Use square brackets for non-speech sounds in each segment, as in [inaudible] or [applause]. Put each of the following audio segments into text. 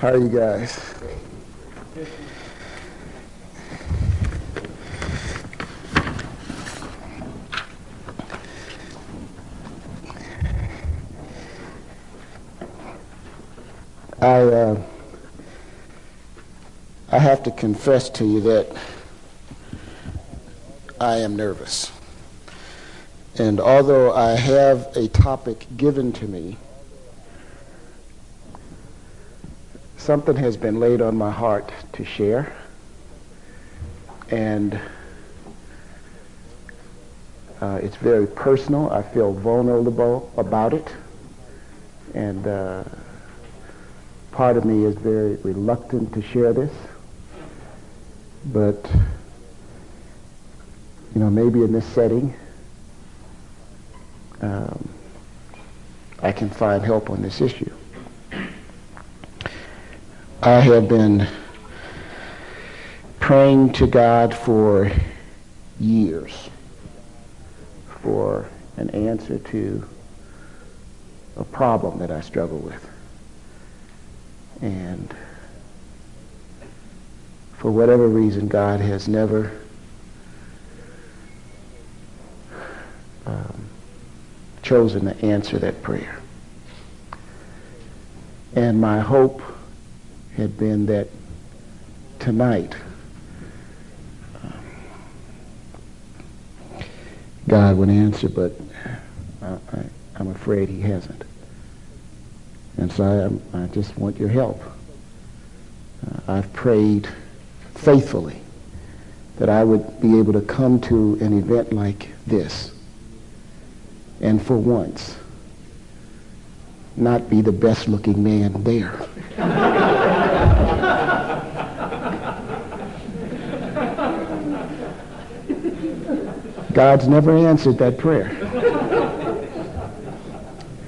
How are you guys? I uh, I have to confess to you that I am nervous. And although I have a topic given to me, something has been laid on my heart to share. And uh, it's very personal. I feel vulnerable about it. And uh, part of me is very reluctant to share this. But, you know, maybe in this setting, um, I can find help on this issue. I have been praying to God for years for an answer to a problem that I struggle with. And for whatever reason, God has never um, chosen to answer that prayer. And my hope had been that tonight God would answer, but I, am afraid he hasn't. And so I, I just want your help. Uh, I've prayed faithfully that I would be able to come to an event like this and for once not be the best looking man there. [laughs] God's never answered that prayer.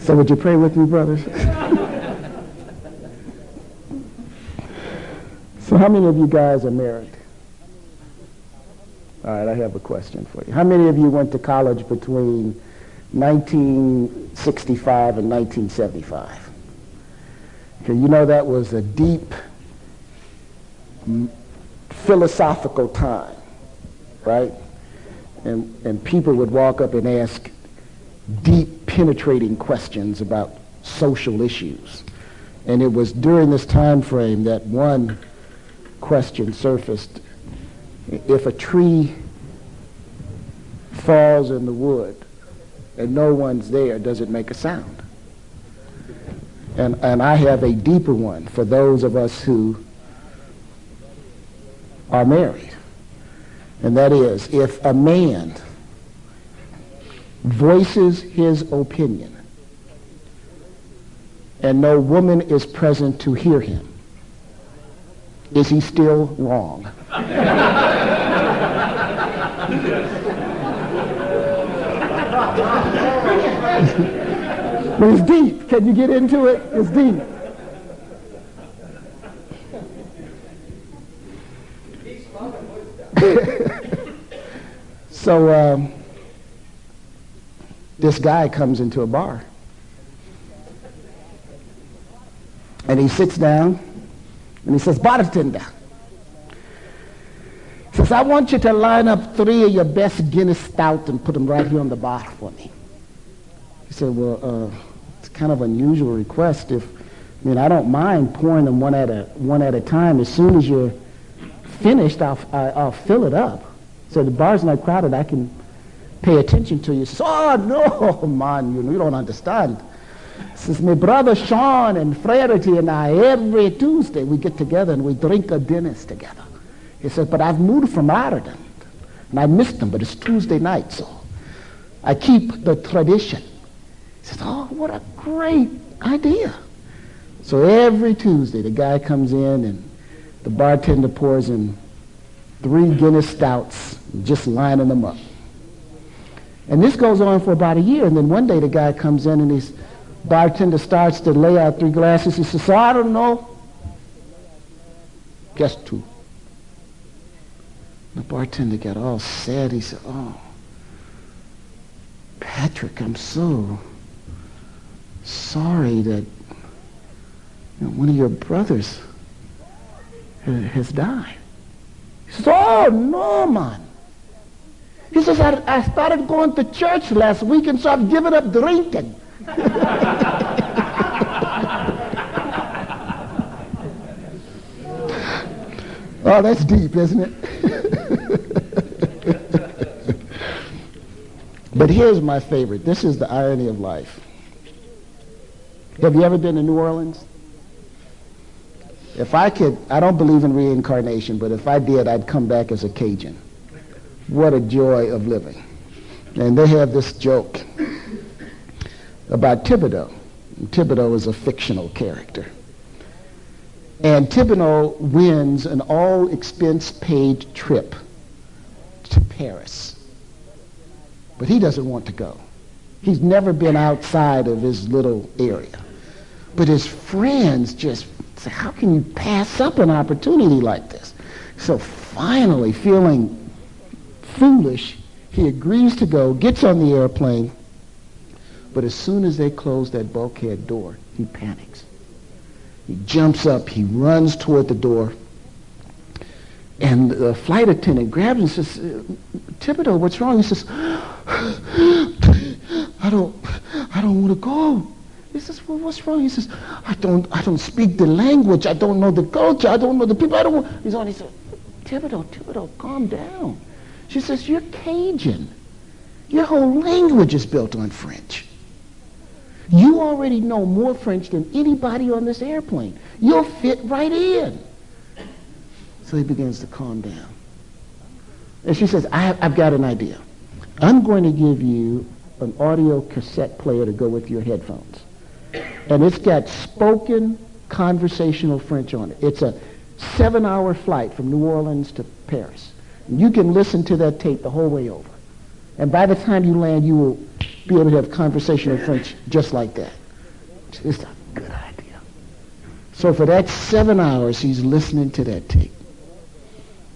So would you pray with me, brothers? [laughs] so how many of you guys are married? All right, I have a question for you. How many of you went to college between 1965 and 1975. Okay, you know that was a deep philosophical time, right? And, and people would walk up and ask deep, penetrating questions about social issues. And it was during this time frame that one question surfaced. If a tree falls in the wood, and no one's there, does it make a sound? And, and I have a deeper one for those of us who are married. And that is, if a man voices his opinion and no woman is present to hear him, is he still wrong? [laughs] but it's deep. Can you get into it? It's deep. So um, this guy comes into a bar. And he sits down and he says, bartender. Says, I want you to line up three of your best Guinness stout and put them right here on the bar for me. He said, well, uh, it's kind of unusual request. If I mean, I don't mind pouring them one at a one at a time. As soon as you're finished, I'll I, will i will fill it up. So the bar's not crowded. I can pay attention to you. So, oh no, man, you, know, you don't understand. Says my brother Sean and Frederick and I every Tuesday we get together and we drink a Guinness together. He said, but I've moved from Ireland and I missed them, but it's Tuesday night, so I keep the tradition. He says, oh, what a great idea. So every Tuesday, the guy comes in and the bartender pours in three Guinness stouts, just lining them up. And this goes on for about a year. And then one day the guy comes in and his bartender starts to lay out three glasses. He says, so I don't know. Guess two. The bartender got all sad. He said, oh, Patrick, I'm so sorry that you know, one of your brothers has died. Oh, no, man. He says, I, I started going to church last week and so I've given up drinking. [laughs] oh, that's deep, isn't it? [laughs] but here's my favorite. This is the irony of life. Have you ever been to New Orleans? If I could, I don't believe in reincarnation, but if I did, I'd come back as a Cajun. What a joy of living. And they have this joke about Thibodeau. And Thibodeau is a fictional character. And Thibodeau wins an all expense paid trip to Paris. But he doesn't want to go. He's never been outside of his little area. But his friends just how can you pass up an opportunity like this? So finally, feeling foolish, he agrees to go, gets on the airplane, but as soon as they close that bulkhead door, he panics. He jumps up, he runs toward the door, and the flight attendant grabs him and says, Thibodeau, what's wrong? He says, [gasps] I don't, I don't want to go. He says, well, what's wrong? He says, I don't, I don't speak the language. I don't know the culture. I don't know the people. I don't. He's on. He says, Thibodeau, Thibodeau, calm down. She says, you're Cajun. Your whole language is built on French. You already know more French than anybody on this airplane. You'll fit right in. So he begins to calm down. And she says, I I've got an idea. I'm going to give you an audio cassette player to go with your headphones. And it's got spoken conversational French on it. It's a seven-hour flight from New Orleans to Paris. You can listen to that tape the whole way over. And by the time you land, you will be able to have conversational French just like that. It's a good idea. So for that seven hours, he's listening to that tape.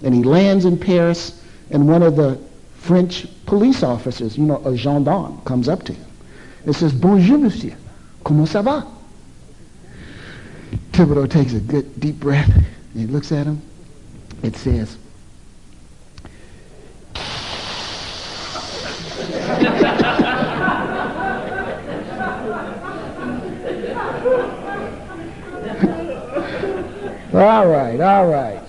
And he lands in Paris, and one of the French police officers, you know, a gendarme, comes up to him and says, Bonjour, monsieur. Comment ça va? Thibodeau takes a good deep breath. And he looks at him. It says, [laughs] all right, all right.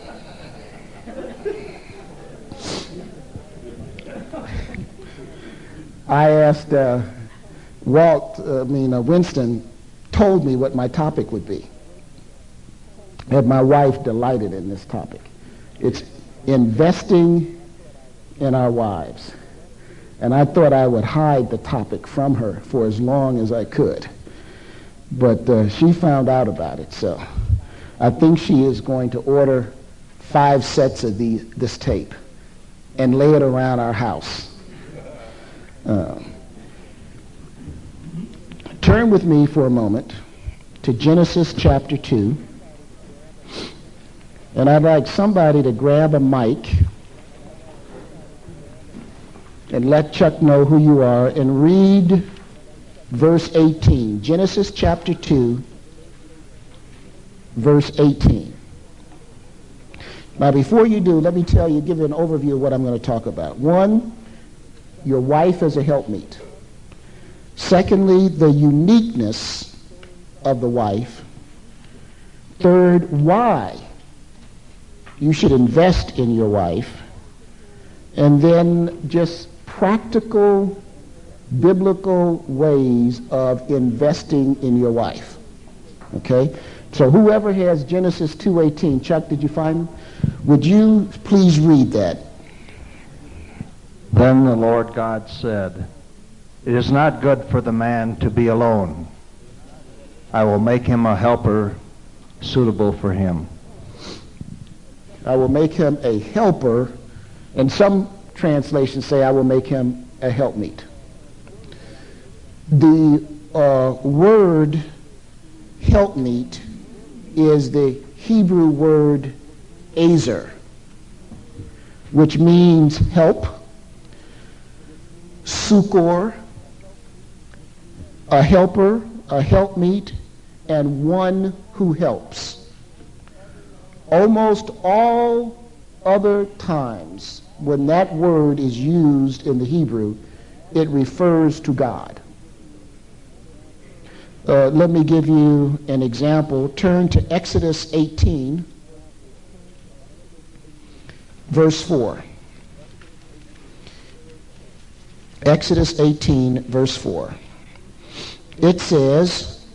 I asked uh, Walt, uh, I mean, uh, Winston told me what my topic would be. And my wife delighted in this topic. It's investing in our wives. And I thought I would hide the topic from her for as long as I could. But uh, she found out about it, so I think she is going to order five sets of these, this tape and lay it around our house. Um, Turn with me for a moment to Genesis chapter 2. And I'd like somebody to grab a mic and let Chuck know who you are and read verse 18. Genesis chapter 2, verse 18. Now, before you do, let me tell you, give you an overview of what I'm going to talk about. One, your wife is a helpmeet. Secondly, the uniqueness of the wife. Third, why you should invest in your wife. And then just practical biblical ways of investing in your wife. Okay? So whoever has Genesis 2.18, Chuck, did you find them? Would you please read that? Then the Lord God said, it is not good for the man to be alone. I will make him a helper suitable for him. I will make him a helper, and some translations say I will make him a helpmeet. The uh, word helpmeet is the Hebrew word azer, which means help, succor, a helper, a helpmeet, and one who helps. Almost all other times when that word is used in the Hebrew, it refers to God. Uh, let me give you an example. Turn to Exodus 18, verse 4. Exodus 18, verse 4. It says,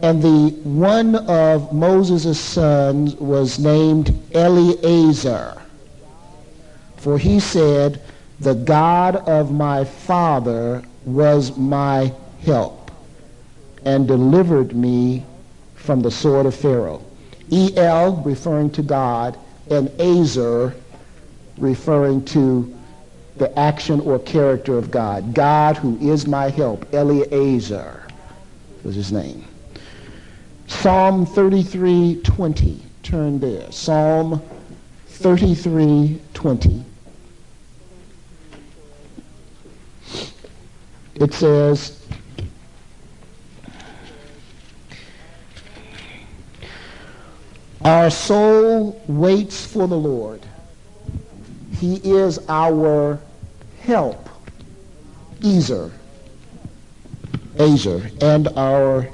And the one of Moses' sons was named Eleazar, for he said, The God of my father was my help and delivered me from the sword of Pharaoh. El referring to God and Azer referring to the action or character of God. God who is my help. Eleazar was his name. Psalm 33:20. Turn there. Psalm 33:20. It says, Our soul waits for the Lord. He is our help, Ezer, Azer, and our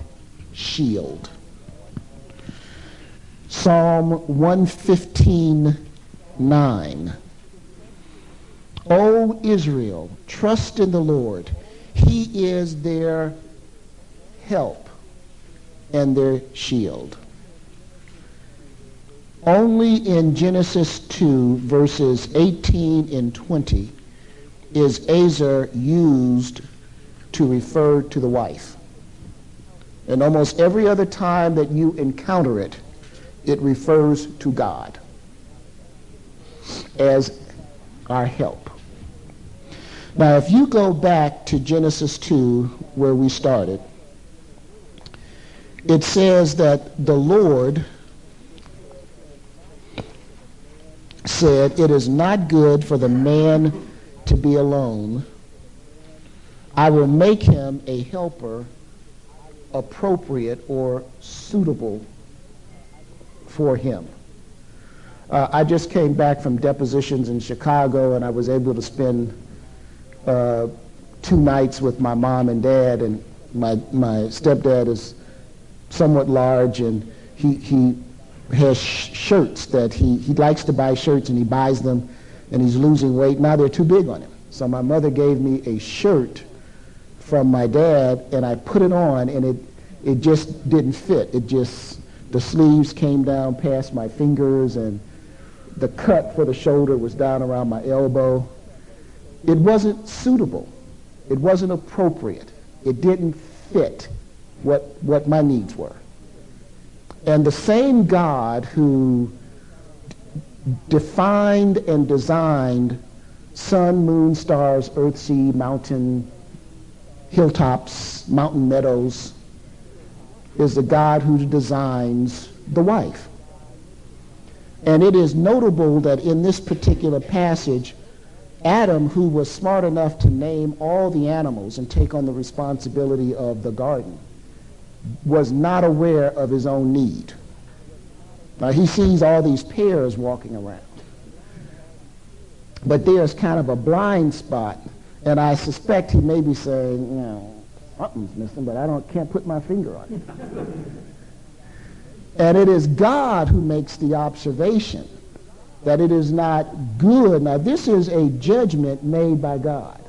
shield. Psalm 115, 9. O Israel, trust in the Lord. He is their help and their shield. Only in Genesis 2, verses 18 and 20, is Azer used to refer to the wife. And almost every other time that you encounter it, it refers to God as our help. Now, if you go back to Genesis 2, where we started, it says that the Lord said, It is not good for the man to be alone. I will make him a helper appropriate or suitable for him. Uh, I just came back from depositions in Chicago and I was able to spend uh, two nights with my mom and dad and my, my stepdad is somewhat large and he, he has sh- shirts that he, he likes to buy shirts and he buys them and he's losing weight. Now they're too big on him. So my mother gave me a shirt from my dad and I put it on and it, it just didn't fit. It just, the sleeves came down past my fingers and the cut for the shoulder was down around my elbow. It wasn't suitable. It wasn't appropriate. It didn't fit what, what my needs were. And the same God who defined and designed sun, moon, stars, earth, sea, mountain, hilltops, mountain meadows, is the God who designs the wife. And it is notable that in this particular passage, Adam, who was smart enough to name all the animals and take on the responsibility of the garden, was not aware of his own need. Now he sees all these pairs walking around. But there's kind of a blind spot, and I suspect he may be saying, you know, something's missing, but I don't can't put my finger on it. and it is God who makes the observation that it is not good. Now this is a judgment made by God.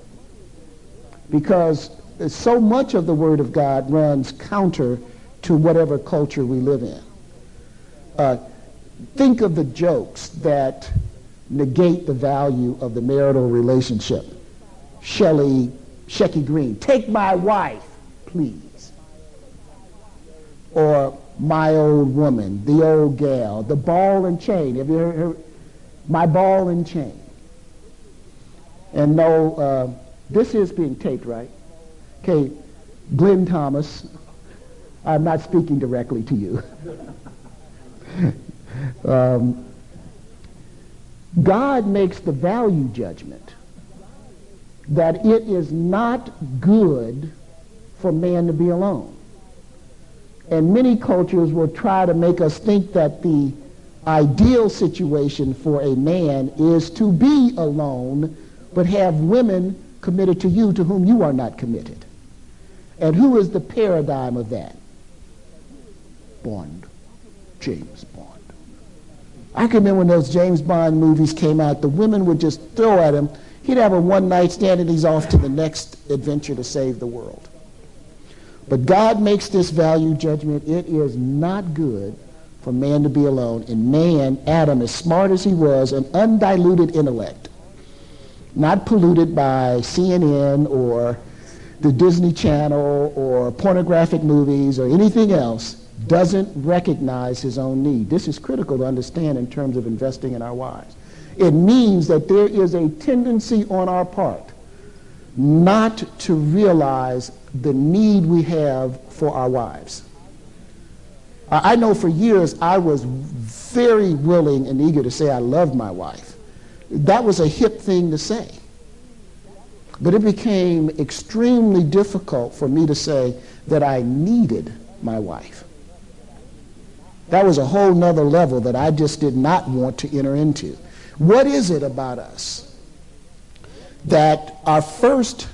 Because so much of the Word of God runs counter to whatever culture we live in. Uh, think of the jokes that negate the value of the marital relationship. Shelley, Shecky Green, take my wife, please. Or my old woman, the old gal, the ball and chain. Have you heard, heard my ball and chain? And no, uh, this is being taped, right? Okay, Glenn Thomas, I'm not speaking directly to you. [laughs] [laughs] um, God makes the value judgment that it is not good for man to be alone. And many cultures will try to make us think that the ideal situation for a man is to be alone, but have women committed to you to whom you are not committed. And who is the paradigm of that? Bond. James Bond. I can remember when those James Bond movies came out, the women would just throw at him. He'd have a one night stand and he's off to the next adventure to save the world. But God makes this value judgment. It is not good for man to be alone. And man, Adam, as smart as he was, an undiluted intellect, not polluted by CNN or the Disney Channel or pornographic movies or anything else, doesn't recognize his own need. This is critical to understand in terms of investing in our wives. It means that there is a tendency on our part not to realize the need we have for our wives. I know for years I was very willing and eager to say I love my wife. That was a hip thing to say. But it became extremely difficult for me to say that I needed my wife. That was a whole nother level that I just did not want to enter into. What is it about us that our first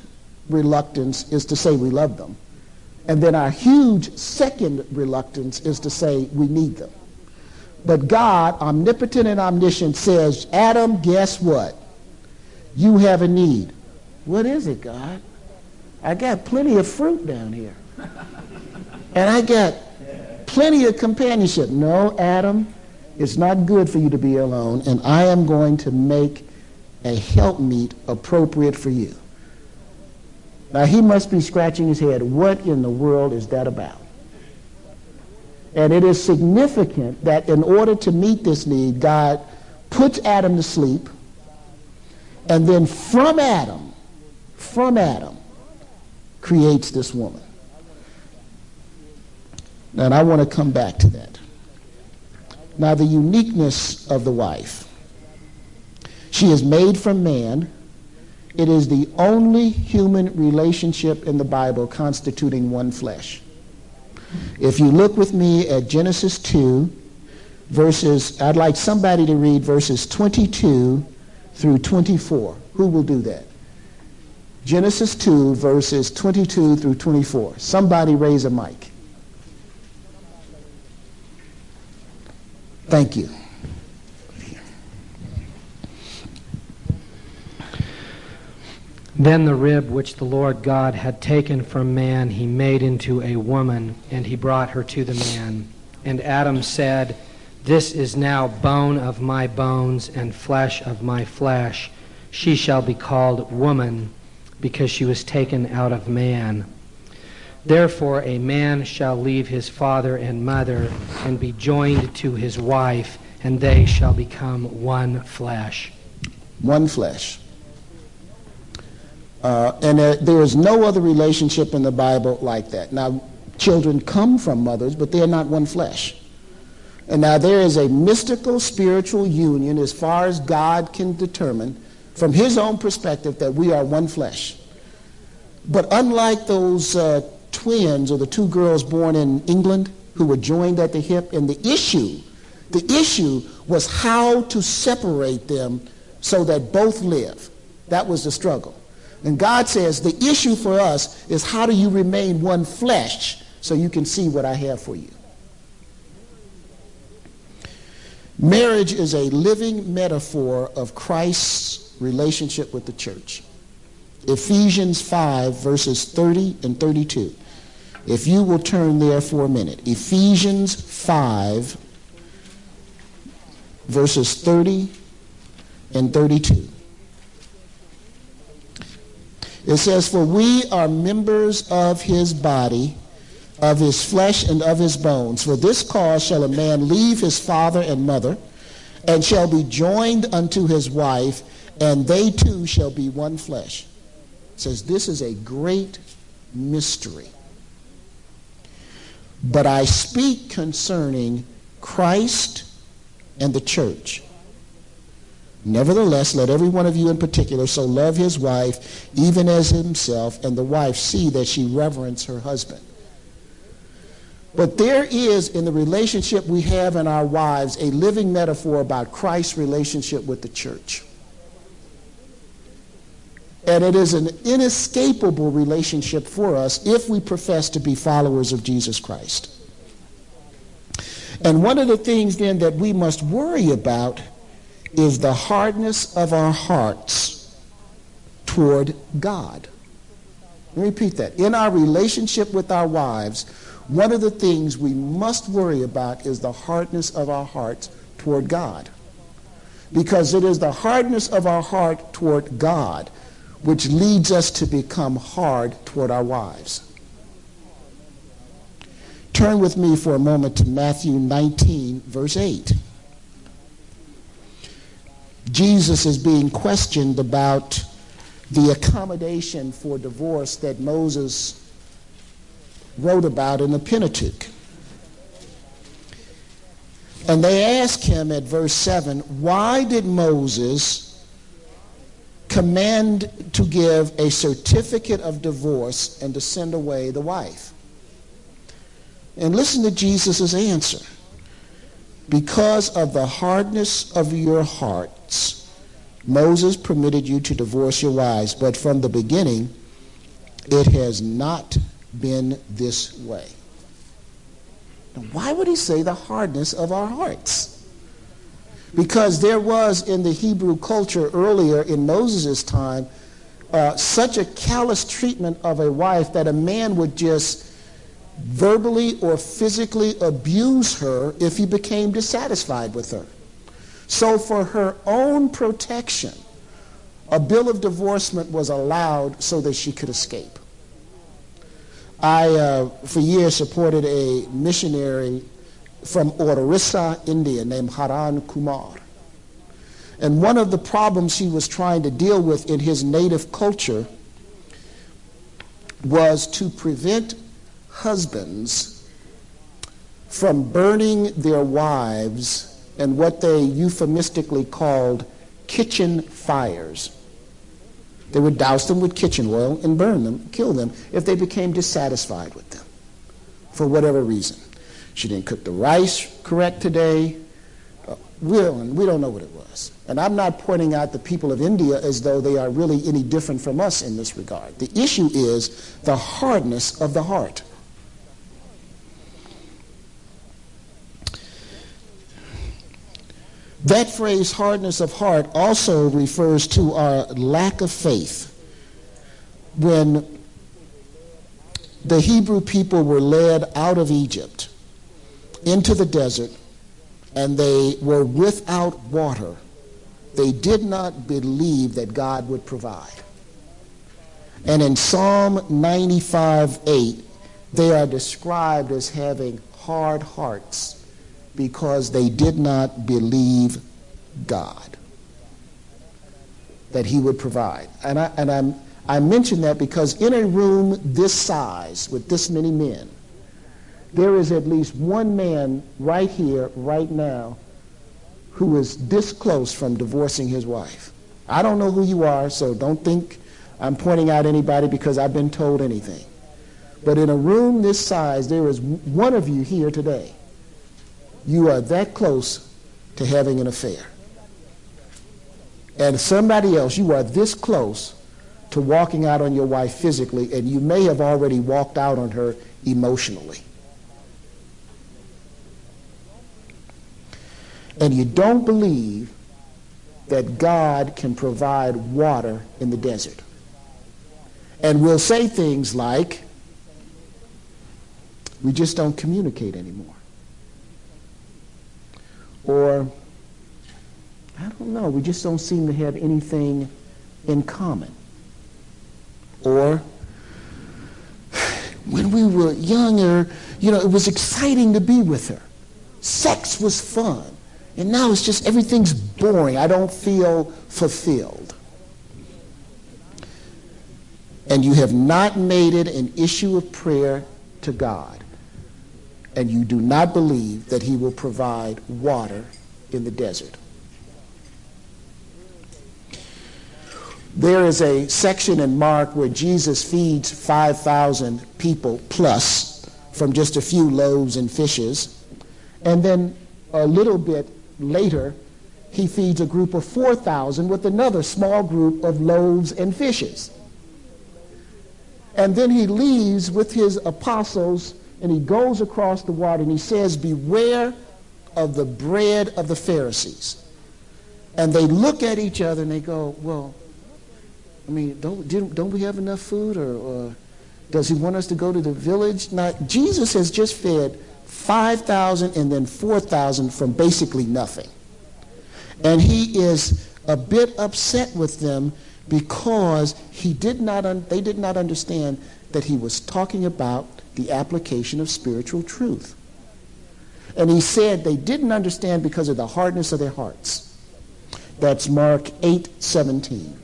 reluctance is to say we love them, and then our huge second reluctance is to say we need them? But God, omnipotent and omniscient, says, Adam, guess what? You have a need. What is it, God? I got plenty of fruit down here. [laughs] And I got plenty of companionship. No, Adam, it's not good for you to be alone, and I am going to make a helpmeet appropriate for you. Now, he must be scratching his head. What in the world is that about? And it is significant that in order to meet this need, God puts Adam to sleep, and then from Adam, from Adam, creates this woman. And I want to come back to that. Now, the uniqueness of the wife. She is made from man. It is the only human relationship in the Bible constituting one flesh. If you look with me at Genesis 2, verses, I'd like somebody to read verses 22 through 24. Who will do that? Genesis 2, verses 22 through 24. Somebody raise a mic. Thank you. Then the rib which the Lord God had taken from man he made into a woman, and he brought her to the man. And Adam said, This is now bone of my bones and flesh of my flesh. She shall be called woman, because she was taken out of man. Therefore, a man shall leave his father and mother and be joined to his wife, and they shall become one flesh. One flesh. Uh, and there, there is no other relationship in the Bible like that. Now, children come from mothers, but they are not one flesh. And now there is a mystical spiritual union as far as God can determine from his own perspective that we are one flesh. But unlike those uh, twins or the two girls born in England who were joined at the hip, and the issue, the issue was how to separate them so that both live. That was the struggle. And God says the issue for us is how do you remain one flesh so you can see what I have for you. Marriage is a living metaphor of Christ's relationship with the church. Ephesians 5, verses 30 and 32. If you will turn there for a minute. Ephesians 5, verses 30 and 32. It says, For we are members of his body, of his flesh, and of his bones. For this cause shall a man leave his father and mother, and shall be joined unto his wife, and they two shall be one flesh. It says, This is a great mystery. But I speak concerning Christ and the church. Nevertheless, let every one of you in particular so love his wife even as himself, and the wife see that she reverence her husband. But there is, in the relationship we have in our wives, a living metaphor about Christ's relationship with the church. And it is an inescapable relationship for us if we profess to be followers of Jesus Christ. And one of the things then that we must worry about is the hardness of our hearts toward God. Let me repeat that. In our relationship with our wives, one of the things we must worry about is the hardness of our hearts toward God. Because it is the hardness of our heart toward God which leads us to become hard toward our wives. Turn with me for a moment to Matthew 19, verse 8. Jesus is being questioned about the accommodation for divorce that Moses wrote about in the Pentateuch. And they ask him at verse 7 why did Moses command to give a certificate of divorce and to send away the wife? And listen to Jesus' answer. Because of the hardness of your hearts, Moses permitted you to divorce your wives, but from the beginning, it has not been this way. Now, why would he say the hardness of our hearts? Because there was in the Hebrew culture earlier in Moses' time uh, such a callous treatment of a wife that a man would just verbally or physically abuse her if he became dissatisfied with her. So, for her own protection, a bill of divorcement was allowed so that she could escape. I, uh, for years, supported a missionary from Orissa, India, named Haran Kumar. And one of the problems he was trying to deal with in his native culture was to prevent husbands from burning their wives and what they euphemistically called kitchen fires. They would douse them with kitchen oil and burn them, kill them, if they became dissatisfied with them for whatever reason. She didn't cook the rice correct today. Uh, will, and we don't know what it was. And I'm not pointing out the people of India as though they are really any different from us in this regard. The issue is the hardness of the heart. That phrase, hardness of heart, also refers to our lack of faith. When the Hebrew people were led out of Egypt into the desert and they were without water, they did not believe that God would provide. And in Psalm 95 8, they are described as having hard hearts because they did not believe God that He would provide. And I, and I'm, I mention that because in a room this size with this many men, there is at least one man right here, right now, who is this close from divorcing his wife. I don't know who you are, so don't think I'm pointing out anybody because I've been told anything. But in a room this size, there is one of you here today you are that close to having an affair. And somebody else, you are this close to walking out on your wife physically, and you may have already walked out on her emotionally. And you don't believe that God can provide water in the desert. And we'll say things like, we just don't communicate anymore. Or, I don't know, we just don't seem to have anything in common. Or, [sighs] when we were younger, you know, it was exciting to be with her. Sex was fun. And now it's just everything's boring. I don't feel fulfilled. And you have not made it an issue of prayer to God and you do not believe that he will provide water in the desert. There is a section in Mark where Jesus feeds 5,000 people plus from just a few loaves and fishes. And then a little bit later, he feeds a group of 4,000 with another small group of loaves and fishes. And then he leaves with his apostles and he goes across the water and he says, Beware of the bread of the Pharisees. And they look at each other and they go, Well, I mean, don't, don't we have enough food? Or, or does he want us to go to the village? Now, Jesus has just fed 5,000 and then 4,000 from basically nothing. And he is a bit upset with them because he did not they did not understand that he was talking about the application of spiritual truth. And he said they didn't understand because of the hardness of their hearts. That's Mark 8 17.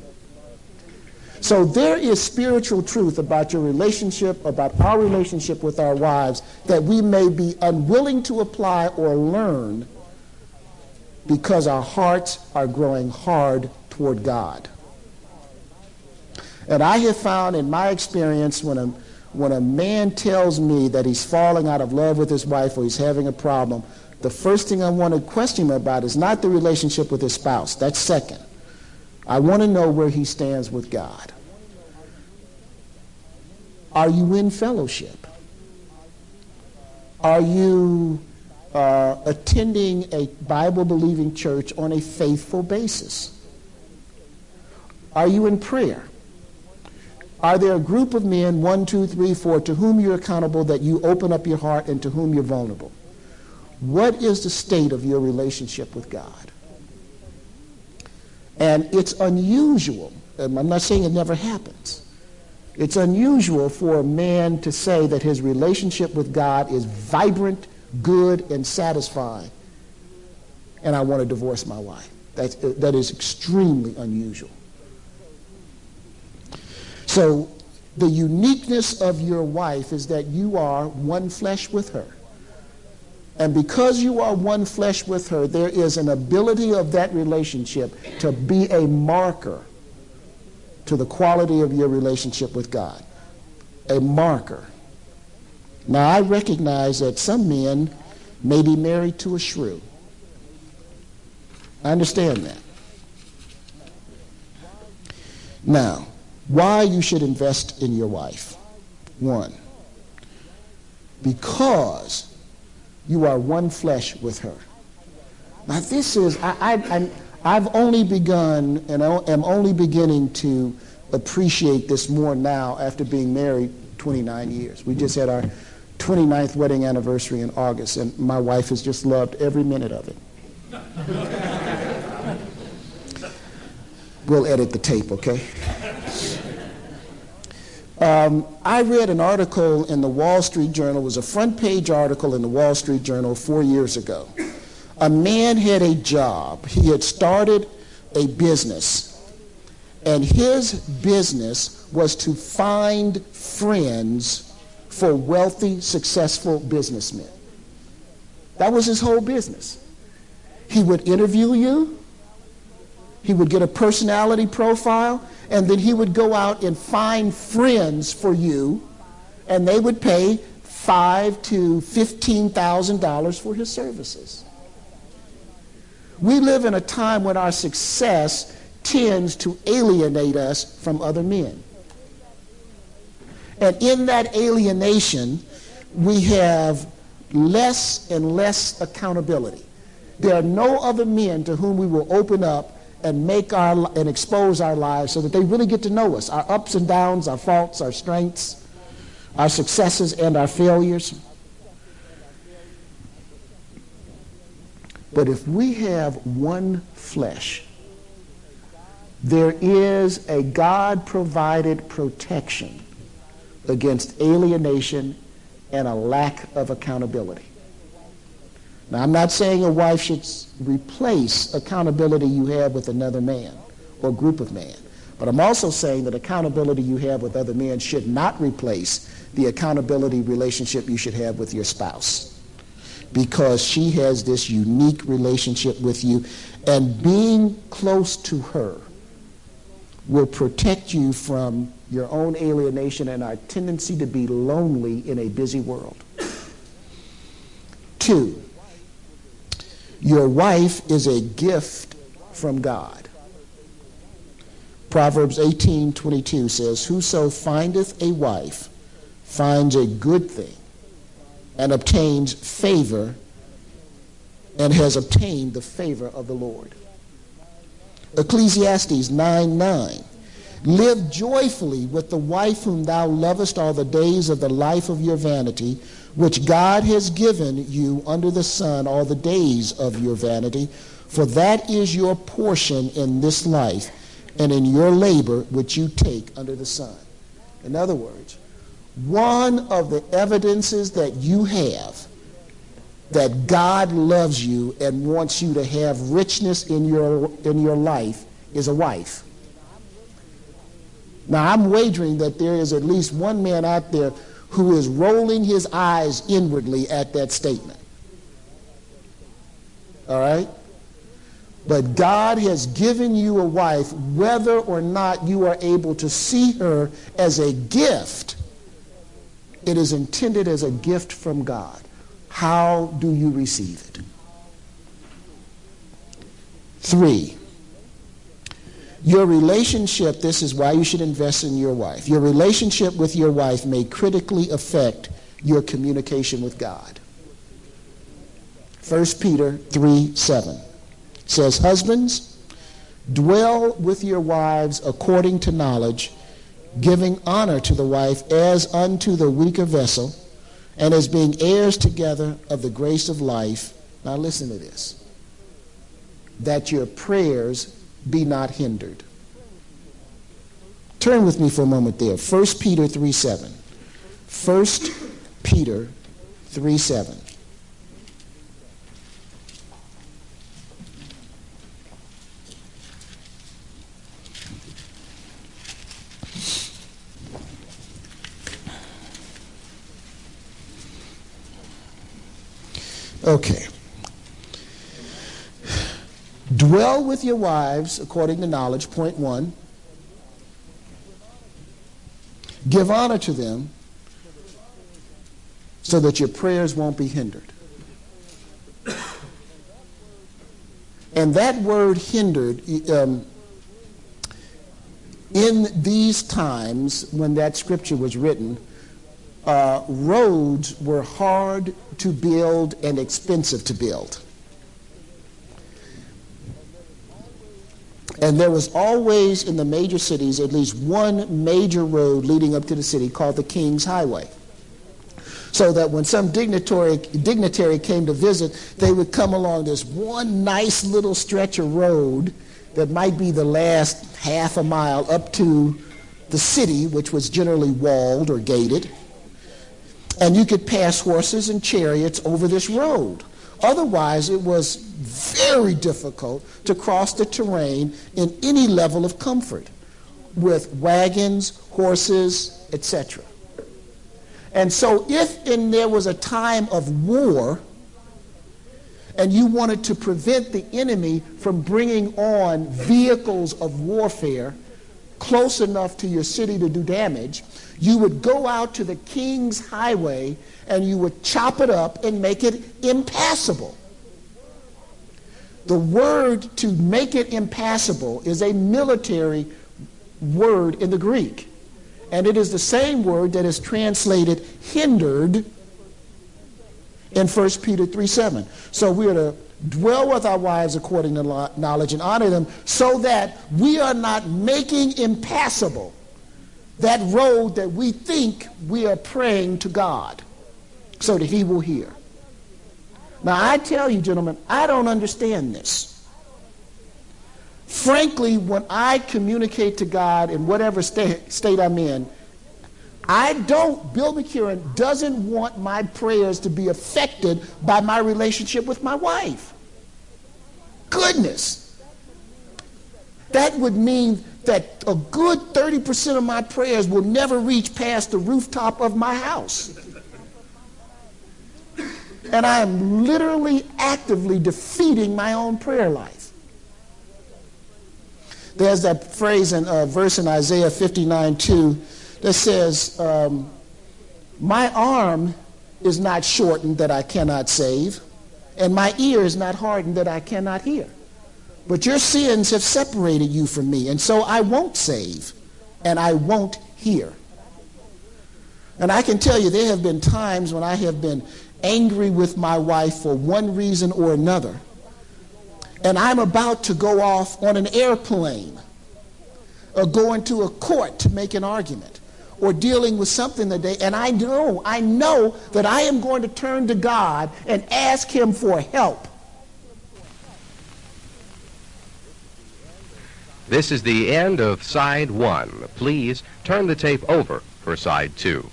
So there is spiritual truth about your relationship, about our relationship with our wives, that we may be unwilling to apply or learn because our hearts are growing hard toward God. And I have found in my experience when a, when a man tells me that he's falling out of love with his wife or he's having a problem, the first thing I want to question him about is not the relationship with his spouse. That's second. I want to know where he stands with God. Are you in fellowship? Are you uh, attending a Bible believing church on a faithful basis? Are you in prayer? Are there a group of men, one, two, three, four, to whom you're accountable that you open up your heart and to whom you're vulnerable? What is the state of your relationship with God? And it's unusual. Um, I'm not saying it never happens. It's unusual for a man to say that his relationship with God is vibrant, good, and satisfying, and I want to divorce my wife. That's, uh, that is extremely unusual. So the uniqueness of your wife is that you are one flesh with her. And because you are one flesh with her, there is an ability of that relationship to be a marker to the quality of your relationship with God. A marker. Now, I recognize that some men may be married to a shrew. I understand that. Now, why you should invest in your wife. One, because you are one flesh with her. Now, this is, I, I, I've only begun and I am only beginning to appreciate this more now after being married 29 years. We just had our 29th wedding anniversary in August, and my wife has just loved every minute of it. we'll edit the tape, okay? Um, I read an article in the Wall Street Journal, it was a front page article in the Wall Street Journal four years ago. A man had a job. He had started a business, and his business was to find friends for wealthy, successful businessmen. That was his whole business. He would interview you, he would get a personality profile, and then he would go out and find friends for you, and they would pay five to fifteen thousand dollars for his services. We live in a time when our success tends to alienate us from other men. And in that alienation, we have less and less accountability. There are no other men to whom we will open up and make our and expose our lives so that they really get to know us, our ups and downs, our faults, our strengths, our successes and our failures. But if we have one flesh, there is a God provided protection against alienation and a lack of accountability. Now, I'm not saying a wife should replace accountability you have with another man or group of men. But I'm also saying that accountability you have with other men should not replace the accountability relationship you should have with your spouse. Because she has this unique relationship with you, and being close to her will protect you from your own alienation and our tendency to be lonely in a busy world. Two, your wife is a gift from God. Proverbs 18:22 says, "Whoso findeth a wife finds a good thing and obtains favor and has obtained the favor of the Lord." Ecclesiastes 9 9. Live joyfully with the wife whom thou lovest all the days of the life of your vanity, which God has given you under the sun all the days of your vanity, for that is your portion in this life and in your labor which you take under the sun. In other words, one of the evidences that you have that God loves you and wants you to have richness in your, in your life is a wife. Now, I'm wagering that there is at least one man out there who is rolling his eyes inwardly at that statement. All right? But God has given you a wife, whether or not you are able to see her as a gift, it is intended as a gift from God. How do you receive it? Three, your relationship, this is why you should invest in your wife. Your relationship with your wife may critically affect your communication with God. 1 Peter 3 7 says, Husbands, dwell with your wives according to knowledge, giving honor to the wife as unto the weaker vessel and as being heirs together of the grace of life. Now listen to this. That your prayers be not hindered. Turn with me for a moment there. 1 Peter 3 7. 1 Peter 3 7. Okay. Dwell with your wives according to knowledge, point one. Give honor to them so that your prayers won't be hindered. And that word hindered, um, in these times when that scripture was written, uh, roads were hard to build and expensive to build. And there was always in the major cities at least one major road leading up to the city called the King's Highway. So that when some dignitary, dignitary came to visit, they would come along this one nice little stretch of road that might be the last half a mile up to the city, which was generally walled or gated. And you could pass horses and chariots over this road. Otherwise, it was very difficult to cross the terrain in any level of comfort with wagons, horses, etc. And so, if in there was a time of war and you wanted to prevent the enemy from bringing on vehicles of warfare close enough to your city to do damage, you would go out to the king's highway and you would chop it up and make it impassable. The word to make it impassable is a military word in the Greek. And it is the same word that is translated hindered in 1 Peter 3 7. So we are to dwell with our wives according to knowledge and honor them so that we are not making impassable that road that we think we are praying to God so that he will hear. Now, I tell you, gentlemen, I don't understand this. Frankly, when I communicate to God in whatever state, state I'm in, I don't, Bill McCurine doesn't want my prayers to be affected by my relationship with my wife. Goodness. That would mean that a good 30% of my prayers will never reach past the rooftop of my house. And I am literally actively defeating my own prayer life. There's that phrase in a uh, verse in Isaiah 59 2 that says, um, My arm is not shortened that I cannot save, and my ear is not hardened that I cannot hear. But your sins have separated you from me, and so I won't save, and I won't hear. And I can tell you, there have been times when I have been angry with my wife for one reason or another, and I'm about to go off on an airplane or go into a court to make an argument or dealing with something today, and I know, I know that I am going to turn to God and ask Him for help. This is the end of side one. Please turn the tape over for side two.